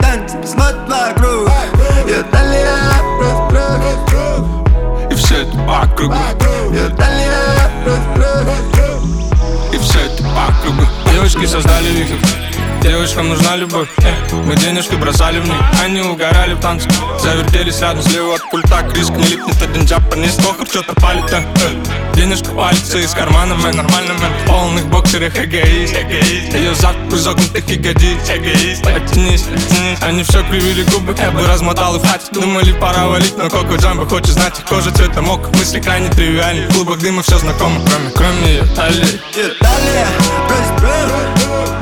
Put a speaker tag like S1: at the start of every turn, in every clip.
S1: танец,
S2: посмотрит вокруг Я далее кровь,
S1: И все это по Я далее кровь, И все это по Девочки создали вихрь Девочкам нужна любовь. Э, Мы денежки бросали в них, они угорали в танце. Завертелись рядом слева от пульта. Криск не липнет, один джапанец, похер, что-то палит э. э. Денежка палится из кармана Мэн. Нормально мэн. В полных боксерах эгоист, эгоист. Ее зад изогнутых ягодиц. Эгоист. Оттянись, оттянись Они все кривили губы. Я бы размотал и в хате Думали пора валить Но Коко Джамбо хочет знать Их кожа цвета мок Мысли крайне тривиальны. Клубок дыма все знакомо Кроме, кроме ее талии
S2: талия Брось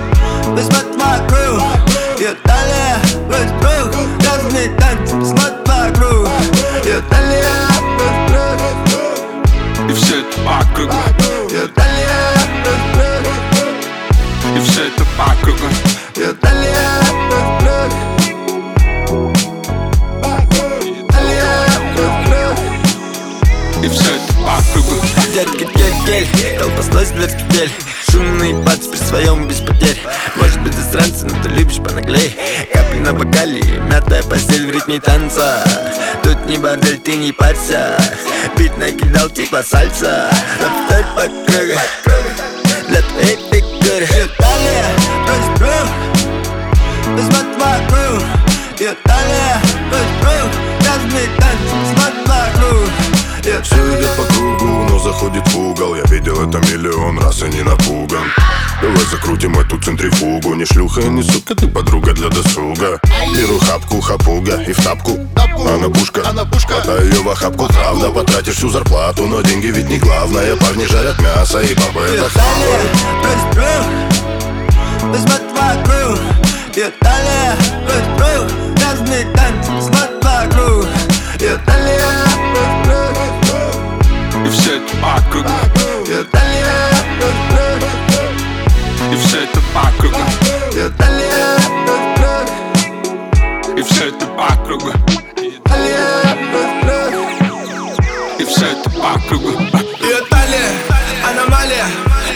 S1: все это по кругу
S2: Ее талия Брось круг Талия Брось круг
S1: И все это по кругу.
S2: Гель, гель, толпослась для петель. Шумный пац при своем без потерь. Может быть засранцы, но ты любишь понаглей. Капли на бокале, мятая постель в ритме танца. Тут не бордель, ты не парься. Бит накидал типа сальса Повторь по кругу Ее
S3: Все идет по кругу, но заходит в угол. Я видел это миллион раз и не напуган. Давай закрутим эту центрифугу. Не шлюха и не сука, ты подруга для досуга. Беру хапку, хапуга и в тапку. Она пушка, хватаю ее в охапку. Правда, потратишь всю зарплату Но деньги ведь не главное. Парни жарят мясо и бабы это
S2: талия, брось круг Возьмет твой круг Ее талия, брось круг Разные танцы, возьмет твой круг Ее талия, брось круг
S1: И все это по кругу.
S2: Ее талия, брось круг
S1: И все это по кругу.
S2: Ее талия, брось круг
S1: И все это по кругу.
S2: Талия, брось круг
S1: И все это по кругу.
S4: Ее талия, аномалия.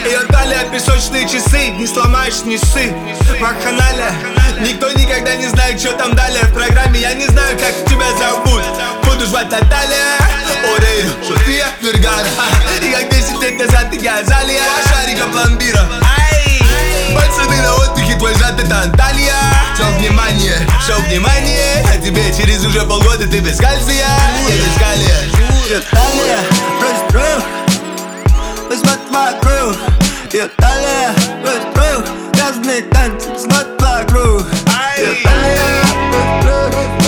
S4: Ее талия, песочные часы. Не сломаешь, не ссы. Вакханалия Никто никогда не знает, что там далее В программе. Я не знаю, как тебя зовут. Буду звать Наталья. Орей, София Вергара И как 10 лет назад я Азалия? Шарика пломбира! Пацаны на отдыхе, твой зад это Анталия. Все внимание, все внимание. А тебе через уже полгода ты без кальция. Я без калия.
S2: Ее талия, брось круг Возьмет твой круг Ее талия, брось круг Разные танцы, возьмет твой круг Ее талия,